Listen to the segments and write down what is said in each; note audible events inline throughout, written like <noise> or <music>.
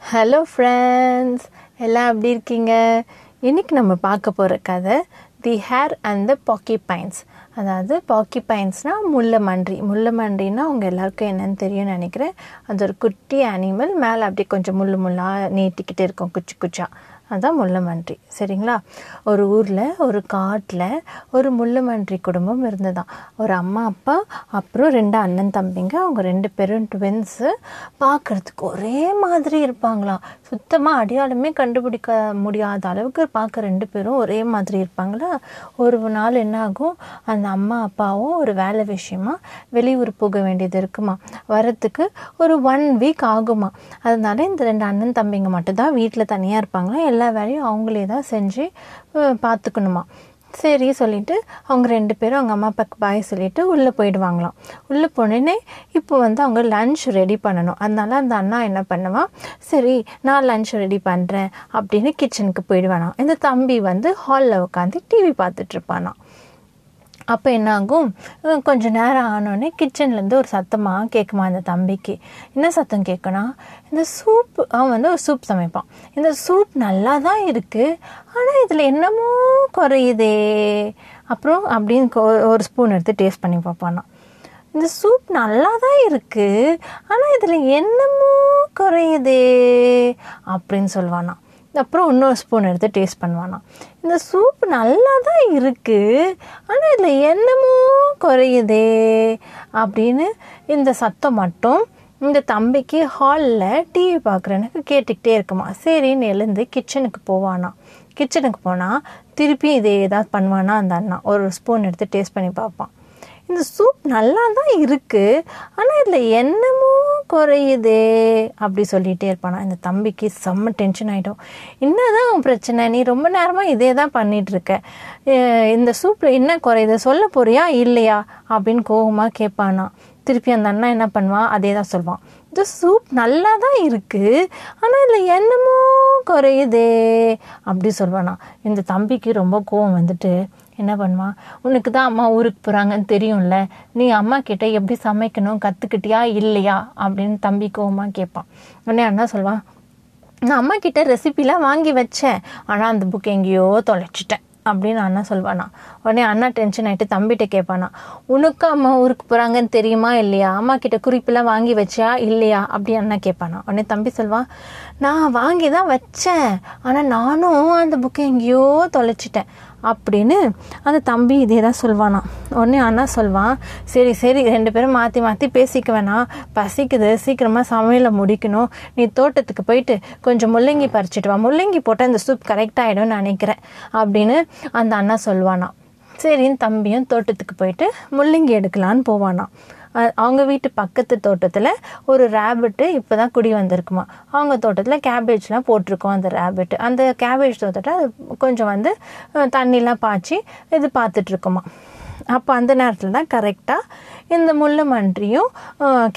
Hello friends எல்லாம் எப்படி இருக்கீங்க? இன்னைக்கு நம்ம பார்க்க போகிற கதை தி ஹேர் அண்ட் த பாக்கி பைன்ஸ் அதாவது பாக்கி பைன்ஸ்னால் முல்லை மண்டின்னா அவங்க எல்லாருக்கும் என்னன்னு தெரியும்னு நினைக்கிறேன். அது ஒரு குட்டி அனிமல் மேலே அப்படியே கொஞ்சம் முள்ளு முள்ளாக நீட்டிக்கிட்டு இருக்கும் குச்சி குச்சா. அதுதான் முள்ளமன்றி சரிங்களா? ஒரு ஊரில் ஒரு காட்டில் ஒரு முள்ளமன்றி குடும்பம் இருந்ததாம் ஒரு அம்மா அப்பா அப்புறம் ரெண்டு அண்ணன் தம்பிங்க. அவங்க ரெண்டு பேரும் ட்வின்ஸு பார்க்குறதுக்கு ஒரே மாதிரி இருப்பாங்களாம். சுத்தமாக அடையாளமே கண்டுபிடிக்க முடியாத அளவுக்கு பார்க்க ரெண்டு பேரும் ஒரே மாதிரி இருப்பாங்களா? ஒரு நாள் என்ன ஆகும் அந்த அம்மா அப்பாவும் ஒரு வேலை விஷயமா வெளியூர் போக வேண்டியது இருக்குமா? வரத்துக்கு ஒரு ஒன் வீக் ஆகுமா? அதனால இந்த ரெண்டு அண்ணன் தம்பிங்க மட்டும்தான் வீட்டில் தனியாக இருப்பாங்களா எல்லா வேலையும் அவங்களே தான் செஞ்சு பார்த்துக்கணுமா சரி சொல்லிட்டு அவங்க ரெண்டு பேரும் அவங்க அம்மா அப்பாவுக்கு பாய் சொல்லிட்டு உள்ளே போயிடுவாங்களாம். உள்ளே போனேன்னே இப்போ வந்து அவங்க லஞ்ச் ரெடி பண்ணணும். அதனால அந்த அண்ணா என்ன பண்ணுவான் சரி நான் லஞ்ச் ரெடி பண்ணுறேன் அப்படின்னு கிச்சனுக்கு போயிடுவானா இந்த தம்பி வந்து ஹாலில் உட்காந்து டிவி பார்த்துட்ருப்பானான் அப்போ என்னாகும்? கொஞ்சம் கொஞ்ச நேரம் ஆனோடனே கிச்சன்லேருந்து ஒரு சத்தமாக கேட்குமா அந்த தம்பிக்கு. என்ன சத்தம் கேட்கணும் இந்த சூப் அவன் வந்து ஒரு சூப் சமைப்பான். இந்த சூப் நல்லா தான் இருக்குது ஆனால் இதில் என்னமோ குறையுதே. அப்புறம் அப்படின்னு ஒரு ஸ்பூன் எடுத்து டேஸ்ட் பண்ணி பார்ப்பானா இந்த சூப் நல்லா தான் இருக்குது ஆனால் இதில் என்னமோ குறையுதே அப்படின்னு சொல்லுவானா அப்புறம் இன்னொரு ஸ்பூன் எடுத்து டேஸ்ட் பண்ணுவானா இந்த சூப் நல்லா தான் இருக்குது ஆனால் இதில் என்னமோ குறையுதே அப்படின்னு இந்த சத்தம் மட்டும் இந்த தம்பிக்கு ஹாலில் டிவி பார்க்குறனுக்கு கேட்டுக்கிட்டே இருக்குமா. சரின்னு எழுந்து கிச்சனுக்கு போவானா கிச்சனுக்கு போனால் திருப்பி இதே ஏதாவது பண்ணுவானா அந்த அண்ணா. ஒரு ஸ்பூன் எடுத்து டேஸ்ட் பண்ணி பார்ப்பான். இந்த சூப் நல்லா தான் இருக்குது ஆனால் இதில் என்னமோ குறையுதே அப்படி சொல்லிகிட்டே இருப்பானா. இந்த தம்பிக்கு செம்ம டென்ஷன் ஆகிடும் என்னதான் உன் பிரச்சனை? நீ ரொம்ப நேரமாக இதே தான் பண்ணிட்டு இருக்க இந்த சூப்பில் என்ன குறையுது? சொல்ல போறியா? இல்லையா? அப்படின்னு கோபமாக கேட்பானா. திருப்பி அந்த அண்ணா என்ன பண்ணுவான் அதே தான் சொல்லுவான் இந்த சூப் நல்லா தான் இருக்குது ஆனால் இதில் என்னமோ குறையுதே அப்படி சொல்வானா. இந்த தம்பிக்கு ரொம்ப கோவம் வந்துட்டு என்ன பண்ணுவான் உனக்கு தான் அம்மா ஊருக்கு போகிறாங்கன்னு தெரியும்ல. நீ அம்மா கிட்ட எப்படி சமைக்கணும் கற்றுக்கிட்டியா இல்லையா? அப்படின்னு தம்பி கோவமாக கேட்பான். உடனே அண்ணா சொல்வான் நான் அம்மா கிட்ட ரெசிபிலாம் வாங்கி வச்சேன். ஆனால் அந்த புக் எங்கேயோ தொலைச்சிட்டேன். அப்படின்னு அண்ணா சொல்வானா. உடனே அண்ணா டென்ஷன் ஆகிட்டு தம்பிகிட்ட கேட்பானா உனக்கு அம்மா ஊருக்கு போகிறாங்கன்னு தெரியுமா இல்லையா? அம்மா கிட்ட குறிப்பெல்லாம் வாங்கி வச்சியா இல்லையா? அப்படின்னு அண்ணா கேட்பானா உடனே தம்பி சொல்வான் நான் வாங்கி தான் வச்சேன். ஆனால் நானும் அந்த புக்கை எங்கேயோ தொலைச்சிட்டேன். அப்படின்னு அந்த தம்பி இதே தான் சொல்வானா உடனே அண்ணா சொல்வான் சரி சரி ரெண்டு பேரும் மாற்றி மாற்றி பேசிக்க வேணாம். பசிக்குது சீக்கிரமாக சமையலை முடிக்கணும். நீ தோட்டத்துக்கு போயிட்டு கொஞ்சம் முள்ளங்கி பறிச்சிட்டு வா. முள்ளங்கி போட்டால் இந்த சூப் கரெக்ட் ஆகிடும்னு நினைக்கிறேன் அப்படின்னு அந்த அண்ணா சொல்வானா சரின்னு தம்பியும் தோட்டத்துக்கு போயிட்டு முள்ளங்கி எடுக்கலான்னு போவானா அவங்க வீட்டு பக்கத்து தோட்டத்தில் ஒரு ரேபிட்டு இப்போ தான் குடி வந்திருக்குமா? அவங்க தோட்டத்தில் கேபேஜ்லாம் போட்டிருக்கோம் அந்த ரேபிட் அந்த கேபேஜ் தோட்டத்தை அது கொஞ்சம் வந்து தண்ணிலாம் பாய்ச்சி இது பார்த்துட்ருக்குமா அப்போ அந்த நேரத்தில் தான் கரெக்டாக இந்த முள்ளமன்றியும்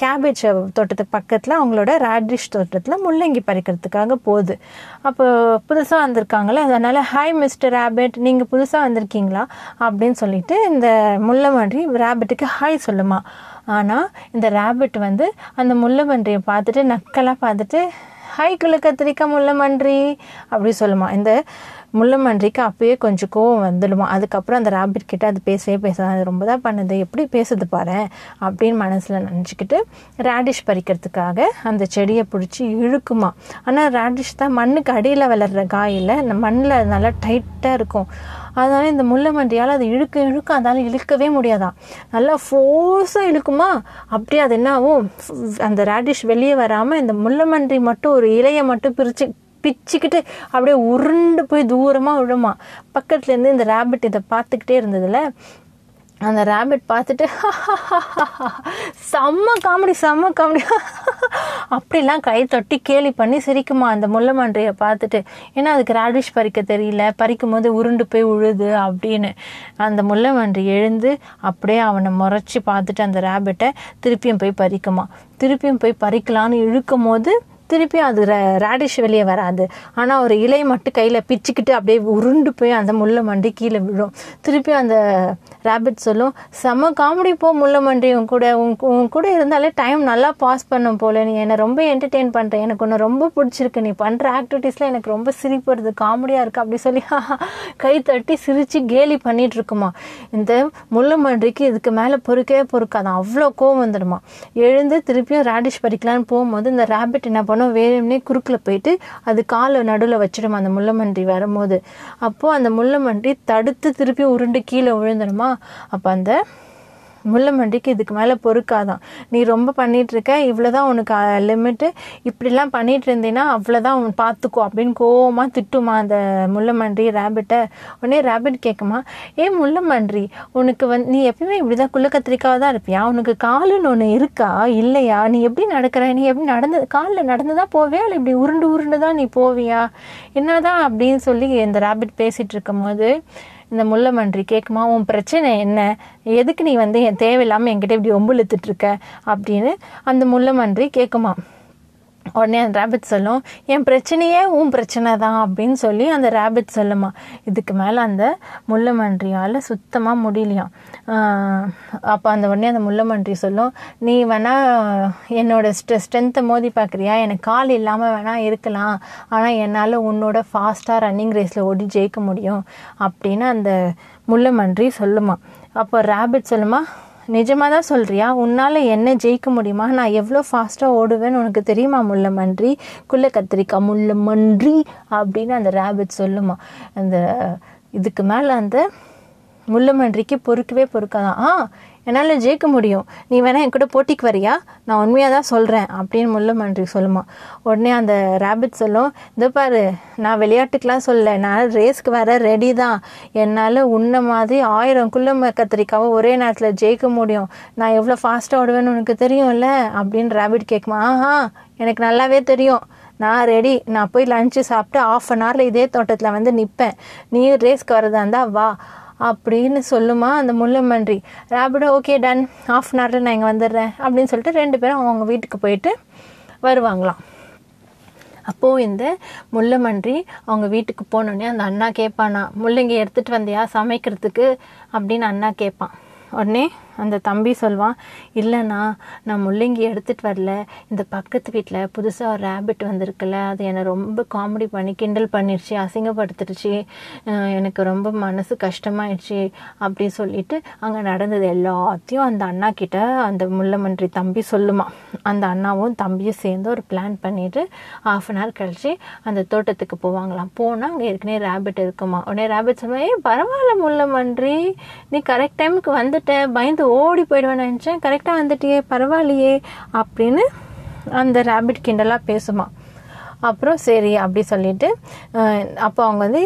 கேபேஜ் தோட்டத்துக்கு பக்கத்தில் அவங்களோட ரேடிஷ் தோட்டத்தில் முள்ளங்கி பறிக்கிறதுக்காக போகுது. அப்போ புதுசாக வந்திருக்காங்களே அதனால் ஹாய் மிஸ்டர் ரேபிட் நீங்கள் புதுசாக வந்திருக்கீங்களா? அப்படின்னு சொல்லிட்டு இந்த முள்ளமன்றி ரேபிட்டுக்கு ஹாய் சொல்லுமா. ஆனால் இந்த ரேபிட் வந்து அந்த முள்ளமன்றியை பார்த்துட்டு நக்கலாக பார்த்துட்டு ஹாய் குள்ள கத்திரிக்காய் மன்றி அப்படி சொல்லுமா. இந்த முள்ளமன்றிக்கு அப்பயே கொஞ்சம் கோவம் வந்துடுமா. அதுக்கப்புறம் அந்த ராபிட் கிட்ட அது பேசவே பேசாது. அது ரொம்ப தான் பண்ணுது. எப்படி பேசுது பாரு அப்படின்னு மனசில் நினச்சிக்கிட்டு ரேடிஷ் பறிக்கிறதுக்காக அந்த செடியை பிடிச்சி இழுக்குமா. ஆனால் ரேடிஷ் தான் மண்ணுக்கு அடியில் வளர்கிற காயில் இந்த மண்ணில் நல்லா டைட்டாக இருக்கும். அதனால இந்த முள்ளமன்றியால் அது இழுக்க இழுக்க அதால் இழுக்கவே முடியாதான் நல்லா ஃபோர்ஸாக இழுக்குமா? அப்படியே அது என்ன ஆகும் அந்த ரேடிஷ் வெளியே வராமல் இந்த முள்ளமன்றி மட்டும் ஒரு இலையை மட்டும் பிரித்து பிச்சுக்கிட்டு அப்படியே உருண்டு போய் தூரமாக விழுமா. பக்கத்துலேருந்து இந்த ரேபிட் இதை பார்த்துக்கிட்டே இருந்ததுல அந்த ரேபிட் பார்த்துட்டு செம்ம காமெடி செம்ம காமெடி அப்படிலாம் கை தொட்டி கேலி பண்ணி சிரிக்குமா அந்த முள்ளமன்றையை பார்த்துட்டு ஏன்னா அதுக்கு ரேடிஷ் பறிக்க தெரியல. பறிக்கும் போது உருண்டு போய் உழுது அப்படின்னு அந்த முள்ளமன்றி எழுந்து அப்படியே அவனை முறைச்சி பார்த்துட்டு அந்த ரேபிட்டை திருப்பியும் போய் பறிக்குமா. திருப்பியும் போய் பறிக்கலான்னு இழுக்கும் போது திருப்பி அது ரேடிஷ் வெளியே வராது. ஆனால் ஒரு இலை மட்டும் கையில் பிச்சுக்கிட்டு அப்படியே உருண்டு போய் அந்த முள்ளை மண்டி கீழே விழும். திருப்பி அந்த ரேபிட் சொல்லும் செம காமெடி போ முள்ளை மண்டி. உன் கூட உன் உன் கூட இருந்தாலே டைம் நல்லா பாஸ் பண்ணும் போல. நீ என்னை ரொம்ப என்டர்டெயின் பண்ணுற எனக்கு ஒன்று ரொம்ப பிடிச்சிருக்கு. நீ பண்ணுற ஆக்டிவிட்டீஸில் எனக்கு ரொம்ப சிரிப்பு வருது. காமெடியாக இருக்குது அப்படி சொல்லி <laughs> கை தட்டி சிரித்து கேலி பண்ணிகிட்டு இருக்குமா. இந்த முள்ளு மண்டிக்கு இதுக்கு மேலே பொறுக்கவே பொறுக்காதான் அவ்வளோ கோவம் வந்துடுமா. எழுந்து திருப்பியும் ரேடிஷ் பறிக்கலான்னு போகும்போது இந்த ரேபிட் என்ன பண்ணும்? வேணும்னே குறுக்கில் போயிட்டு அது காலை நடுவில் வச்சிடும் அந்த முள்ளமன்றி வரும்போது. அப்போது அந்த முள்ளமன்றி தடுத்து திருப்பி உருண்டு கீழே விழுந்துடுமா? அப்போ அந்த முள்ளமண்டிக்கு இதுக்கு மேலே பொறுக்காதான். நீ ரொம்ப பண்ணிட்டு இருக்க இவ்வளோதான் உனக்கு லிமிட்டு இப்படிலாம் பண்ணிட்டு இருந்தீங்கன்னா அவ்வளோதான் உன் பார்த்துக்கோ அப்படின்னு கோவமாக திட்டுமா அந்த முள்ளமன்றி ரேபிட்டை உடனே ரேபிட் கேட்குமா ஏ முள்ளமன்றி உனக்கு வந்து நீ எப்பயுமே இப்படி தான் குள்ள கத்திரிக்காவை தான் இருப்பியா? உனக்கு காலுன்னு ஒன்று இருக்கா? இல்லையா? நீ எப்படி நடக்கிற? நீ எப்படி நடந்து காலில் நடந்து தான் போவியா? இல்லை இப்படி உருண்டு உருண்டு தான் நீ போவியா? என்னதான் அப்படின்னு சொல்லி இந்த ரேபிட் பேசிகிட்டு இருக்கும்போது இந்த முள்ளமன்றி கேட்குமா உன் பிரச்சனை என்ன? எதுக்கு நீ வந்து என் தேவையில்லாமல் என்கிட்ட இப்படி ஒம்புழுத்துட்ருக்க இருக்க? அப்படின்னு அந்த முள்ளமன்றி கேட்குமா உடனே அந்த ரேபிட் சொல்லும் என் பிரச்சனையே உன் பிரச்சனை தான் அப்படின்னு சொல்லி அந்த ரேபிட் சொல்லுமா. இதுக்கு மேலே அந்த முள்ளமன்றியால் சுத்தமாக முடியலையாம். அப்போ அந்த உடனே அந்த முள்ளமன்றி சொல்லும் நீ வேணால் என்னோட ஸ்ட்ரெ ஸ்ட்ரென்த்தை மோதி பார்க்குறியா எனக்கு கால் இல்லாமல் வேணால் இருக்கலாம். ஆனால் என்னால் உன்னோட ஃபாஸ்ட்டாக ரன்னிங் ரேஸில் ஓடி ஜெயிக்க முடியும். அப்படின்னு அந்த முள்ளமன்றி சொல்லுமா. அப்போ ரேபிட் சொல்லுமா நிஜமாக தான் சொல்கிறியா உன்னால் என்ன ஜெயிக்க முடியுமா? நான் எவ்வளோ ஃபாஸ்ட்டாக ஓடுவேன்னு உனக்கு தெரியுமா முள்ள மன்றி குள்ள கத்திரிக்காய் முள்ள மன்றி அப்படின்னு அந்த ரேபிட் சொல்லுமா. அந்த இதுக்கு மேலே அந்த முள்ளமன்றிக்கு பொறுக்கவே பொறுக்காதான். ஆ என்னால் ஜெயிக்க முடியும். நீ வேணால் என் கூட போட்டிக்கு வரியா? நான் உண்மையாக தான் சொல்கிறேன் அப்படின்னு முள்ளமன்றி சொல்லுமா. உடனே அந்த ரேபிட் சொல்லும் இது பாரு நான் விளையாட்டுக்கெலாம் சொல்ல நான் ரேஸ்க்கு வர ரெடி தான். என்னால் உன்ன மாதிரி ஆயிரம் குள்ள கத்திரிக்காவை ஒரே நேரத்தில் ஜெயிக்க முடியும். நான் எவ்வளோ ஃபாஸ்ட்டாக ஓடுவேன்னு உனக்கு தெரியும்ல? அப்படின்னு ரேபிட் கேட்குமா ஆஹா எனக்கு நல்லாவே தெரியும். நான் ரெடி நான் போய் லஞ்சு சாப்பிட்டு ஆஃப் அன் ஹவரில் இதே தோட்டத்தில் வந்து நிற்பேன் நீ ரேஸ்க்கு வரதா இருந்தால் வா. அப்படின்னு சொல்லுமா அந்த முள்ளமன்றி. Rapido okay done half an ஹவரில் நான் இங்கே வந்துடுறேன். அப்படின்னு சொல்லிட்டு ரெண்டு பேரும் அவங்க வீட்டுக்கு போயிட்டு வருவாங்களாம். அப்போது இந்த முள்ளமன்றி அவங்க வீட்டுக்கு போனோடனே அந்த அண்ணா கேட்பானா முள்ளங்கி எடுத்துகிட்டு வந்தியா சமைக்கிறதுக்கு? அப்படின்னு அண்ணா கேட்பான் உடனே அந்த தம்பி சொல்வான் இல்லைண்ணா நான் முள்ளங்கி எடுத்துகிட்டு வரல. இந்த பக்கத்து வீட்டில் புதுசாக ஒரு ரேபிட் வந்திருக்குல்ல அது என்னை ரொம்ப காமெடி பண்ணி கிண்டல் பண்ணிடுச்சு அசிங்கப்படுத்திடுச்சு எனக்கு ரொம்ப மனசு கஷ்டமாயிடுச்சு அப்படி சொல்லிட்டு அங்கே நடந்தது எல்லாத்தையும் அந்த அண்ணா கிட்ட அந்த முள்ளமன்றி தம்பி சொல்லுமா. அந்த அண்ணாவும் தம்பியும் சேர்ந்து ஒரு பிளான் பண்ணிட்டு ஆஃப் அன் ஹவர் கழிச்சு அந்த தோட்டத்துக்கு போவாங்களாம். போனால் அங்கே ஏற்கனவே ரேபிட் இருக்குமா. உடனே ரேபிட் சொல்லுவேன் ஏ பரவாயில்ல முள்ளமன்றி நீ கரெக்ட் டைமுக்கு வந்துட்ட பயந்து ஓடி போயிடுவேன் நினச்சேன். கரெக்டாக வந்துட்டியே பரவாயில்லையே அப்படின்னு அந்த ரேபிட் கிண்டலாக பேசுமா. அப்புறம் சரி அப்படி சொல்லிட்டு அப்போ அவங்க வந்து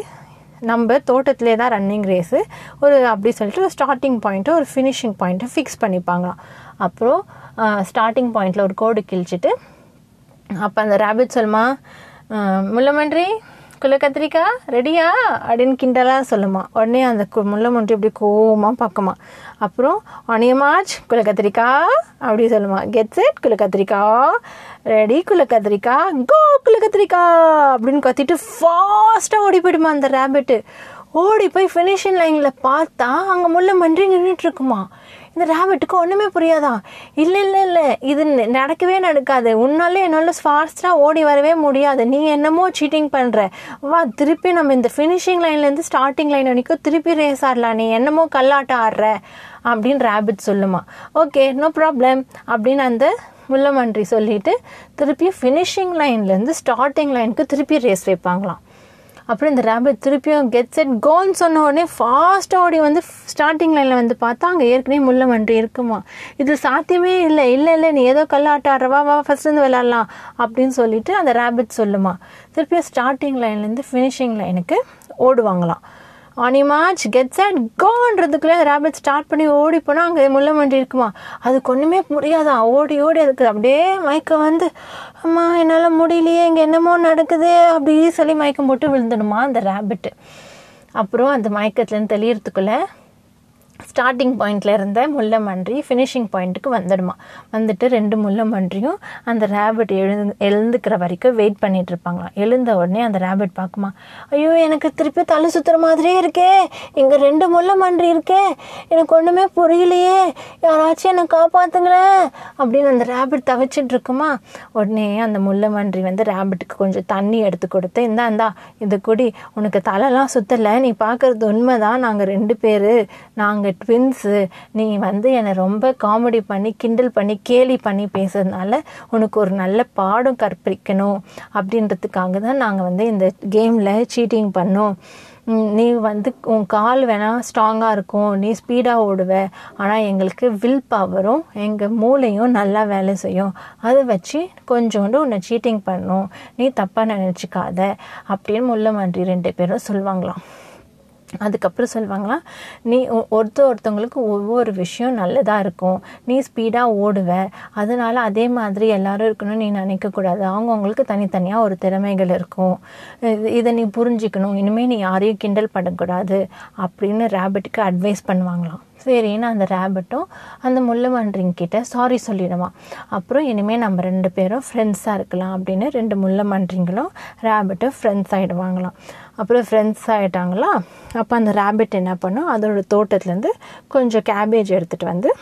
நம்ம தோட்டத்திலே தான் ரன்னிங் ரேஸு ஒரு அப்படி சொல்லிட்டு ஒரு ஸ்டார்டிங் பாயிண்ட்டு ஒரு ஃபினிஷிங் பாயிண்ட்டை ஃபிக்ஸ் பண்ணிப்பாங்களாம். அப்புறம் ஸ்டார்டிங் பாயிண்டில் ஒரு கோடு கிழிச்சிட்டு அப்போ அந்த ரேபிட் சொல்லுமா முள்ளமன்றி குள்ள கத்திரிக்கா? ரெடியா அப்படின்னு கிண்டலாக சொல்லுமா. உடனே அந்த முள்ள முன்றி இப்படி கோவமாக பார்க்குமா அப்புறம் அணியமாச் குள்ள கத்திரிக்கா? அப்படி சொல்லுமா. கெட் செட் குள்ள கத்திரிக்கா. ரெடி குள்ள கத்திரிக்கா. கோ குள்ள கத்திரிக்கா. அப்படின்னு கத்திட்டு ஃபாஸ்ட்டாக ஓடி போயிடுமா அந்த ரேபிட்டு ஓடி போய் ஃபினிஷிங் லைனில் பார்த்தா அங்கே முள்ள மன்றி நின்றுட்டு இருக்குமா. இந்த ரேபிட்டுக்கு ஒன்றுமே புரியாதா? இல்லை இல்லை இல்லை. இது நடக்கவே நடக்காது. உன்னாலே என்னால் ஃபாஸ்ட்டாக ஓடி வரவே முடியாது. நீ என்னமோ சீட்டிங் பண்ணுற வா திருப்பி நம்ம இந்த ஃபினிஷிங் லைன்லேருந்து ஸ்டார்டிங் லைன் வரைக்கும் திருப்பி ரேஸ் ஆடலாம். நீ என்னமோ கல்லாட்டம் ஆடுற அப்படின்னு ரேபிட் சொல்லுமா. ஓகே நோ ப்ராப்ளம் அப்படின்னு அந்த முள்ளமன்றி சொல்லிட்டு திருப்பி ஃபினிஷிங் லைன்லேருந்து ஸ்டார்டிங் லைனுக்கு திருப்பி ரேஸ் வைப்பாங்களாம். அப்புறம் இந்த ரேபிட் திருப்பியும் கெட் செட் கோன்னு சொன்ன உடனே ஃபாஸ்ட்டாக ஓடி வந்து ஸ்டார்டிங் லைனில் வந்து பார்த்தா அங்கே ஏற்கனவே முள்ள மன்றி இருக்குமா? இது சாத்தியமே இல்லை. இல்லை இல்லை நீ ஏதோ கல்லாட்ட ஆடுறவா வா ஃபஸ்ட்லேருந்து விளாட்லாம் அப்படின்னு சொல்லிட்டு அந்த ரேபிட் சொல்லுமா. திருப்பியும் ஸ்டார்டிங் லைன்லேருந்து ஃபினிஷிங் லைனுக்கு ஓடுவாங்களாம். அனிமாச் கெட்ஸ் அண்ட் கோன்றதுக்குள்ளே ரேபிட் ஸ்டார்ட் பண்ணி ஓடி போனால் அங்கே முள்ள மண்டி இருக்குமா? அதுக்கு ஒன்றுமே முடியாதான் ஓடி ஓடி அதுக்கு அப்படியே மயக்கம் வந்து அம்மா என்னால் முடியலையே இங்கே என்னமோ நடக்குது அப்படி சொல்லி மயக்கம் போட்டு விழுந்துடுமா அந்த ரேபிட்டு அப்புறம் அந்த மயக்கத்துலேருந்து தெளியறதுக்குள்ளே ஸ்டார்டிங் பாயிண்ட்ல இருந்த முல்லை மன்றி ஃபினிஷிங் பாயிண்ட்டுக்கு வந்துடுமா. வந்துட்டு ரெண்டு முல்லை மன்றியும் அந்த ரேபிட் எழுந்து எழுந்துக்கிற வரைக்கும் வெயிட் பண்ணிட்டு இருப்பாங்களாம். எழுந்த உடனே அந்த ரேபிட் பார்க்குமா. ஐயோ எனக்கு திருப்பி தலை சுற்றுற மாதிரியே இருக்கே. இங்கே ரெண்டு முல்லை மன்றி இருக்கே. எனக்கு ஒன்றுமே புரியலையே. யாராச்சும் என்னை காப்பாத்துங்களேன். அப்படின்னு அந்த ரேபிட் தவிச்சிட்டு இருக்குமா. உடனே அந்த முல்லை மன்றி வந்து ரேபிட்டுக்கு கொஞ்சம் தண்ணி எடுத்து கொடுத்து இந்தா இந்தா இது குடி. உனக்கு தலைலாம் சுற்றலை நீ பார்க்கறது உண்மைதான். நாங்கள் ரெண்டு பேர். நாங்கள் ட்வின்ஸு நீ வந்து என்னை ரொம்ப காமெடி பண்ணி கிண்டல் பண்ணி கேலி பண்ணி பேசுறதுனால உனக்கு ஒரு நல்ல பாடம் கற்பிக்கணும் அப்படின்றதுக்காக தான் நாங்கள் வந்து இந்த கேமில் சீட்டிங் பண்ணோம். நீ வந்து உன் கால் வேணால் ஸ்ட்ராங்காக இருக்கும் நீ ஸ்பீடாக ஓடுவ. ஆனால் எங்களுக்கு வில் பவரும் எங்கள் மூளையும் நல்லா வேலை செய்யும். அதை வச்சு கொஞ்சோண்டு உன்னை சீட்டிங் பண்ணும். நீ தப்பாக நினச்சிக்காத அப்படின்னு முள்ளமன்றி ரெண்டு பேரும் சொல்லுவாங்களாம் அதுக்கப்புறம் சொல்லுவாங்களாம் நீ ஒ- ஒருத்தவங்களுக்கு ஒவ்வொரு விஷயம் நல்லதாக இருக்கும். நீ ஸ்பீடாக ஓடுவ. அதனால அதே மாதிரி எல்லாரும் இருக்கணும்னு நீ நினைக்கக்கூடாது அவங்கவுங்களுக்கு தனித்தனியாக ஒரு திறமைகள் இருக்கும். இது- இதை நீ புரிஞ்சுக்கணும். இனிமேல் நீ யாரையும் கிண்டல் பண்ணக்கூடாது அப்படின்னு ரேபிட்டுக்கு அட்வைஸ் பண்ணுவாங்களாம். சரின்னு அந்த ரேபிட்டும் அந்த முள்ளமன்றிங் கிட்ட சாரி சொல்லிடுவான். அப்புறம் இனிமேல் நம்ம ரெண்டு பேரும் ஃப்ரெண்ட்ஸாக இருக்கலாம் அப்படின்னு ரெண்டு முள்ளமன்றிங்களும் ரேபிட்டும் ஃப்ரெண்ட்ஸ் ஆகிடுவாங்களாம் அப்புறம் ஃப்ரெண்ட்ஸ் ஆகிட்டாங்களா அப்போ அந்த ரேபிட் என்ன பண்ணும் அதோட தோட்டத்துலேருந்து கொஞ்சம் கேபேஜ் எடுத்துகிட்டு வந்து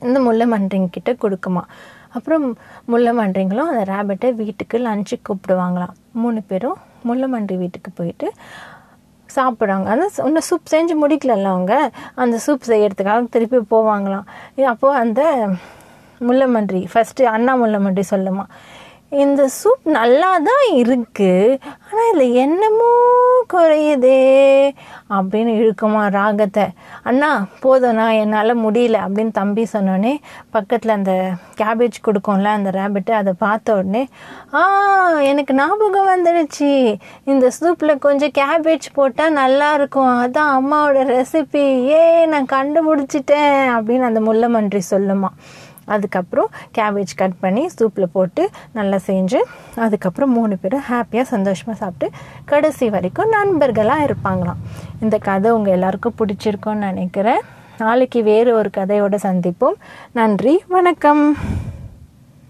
இந்த முல்லை மன்றிங்கிட்ட கொடுக்குமா. அப்புறம் முள்ளமன்றிங்களும் அந்த ரேபிட்டை வீட்டுக்கு லஞ்சுக்கு கூப்பிடுவாங்களாம். மூணு பேரும் முள்ளமன்றி வீட்டுக்கு போயிட்டு சாப்பிடுவாங்க. அந்த இன்னும் சூப் செஞ்சு முடிக்கலல்ல அவங்க? அந்த சூப் செய்யறதுக்காக திருப்பி போவாங்களாம். அப்போது அந்த முல்லைமன்றி ஃபஸ்ட்டு அண்ணா முள்ளமன்றி சொல்லுமா. இந்த சூப் நல்லா தான் இருக்குது ஆனால் இதில் என்னமோ குறையுதே அப்படின்னு இழுக்குமா ராகத்தை. அண்ணா போதும்ண்ணா என்னால் முடியல அப்படின்னு தம்பி சொன்னோடனே பக்கத்தில் அந்த கேபேஜ் கொடுக்கும்ல அந்த ரேபிட்டு அதை பார்த்த உடனே ஆ எனக்கு ஞாபகம் வந்துடுச்சு. இந்த சூப்பில் கொஞ்சம் கேபேஜ் போட்டால் நல்லா இருக்கும். அதான் அம்மாவோட ரெசிபி ஏ நான் கண்டுபிடிச்சிட்டேன். அப்படின்னு அந்த முள்ளமன்றி சொல்லுமா. அதுக்கப்புறம் கேபேஜ் கட் பண்ணி சூப்பில் போட்டு நல்லா செஞ்சு அதுக்கப்புறம் மூணு பேரும் ஹாப்பியாக சந்தோஷமாக சாப்பிட்டு கடைசி வரைக்கும் நண்பர்களாக இருப்பாங்களாம். இந்த கதை உங்கள் எல்லாருக்கும் பிடிச்சிருக்கோன்னு நினைக்கிறேன். நாளைக்கு வேறு ஒரு கதையோட சந்திப்போம். நன்றி வணக்கம்.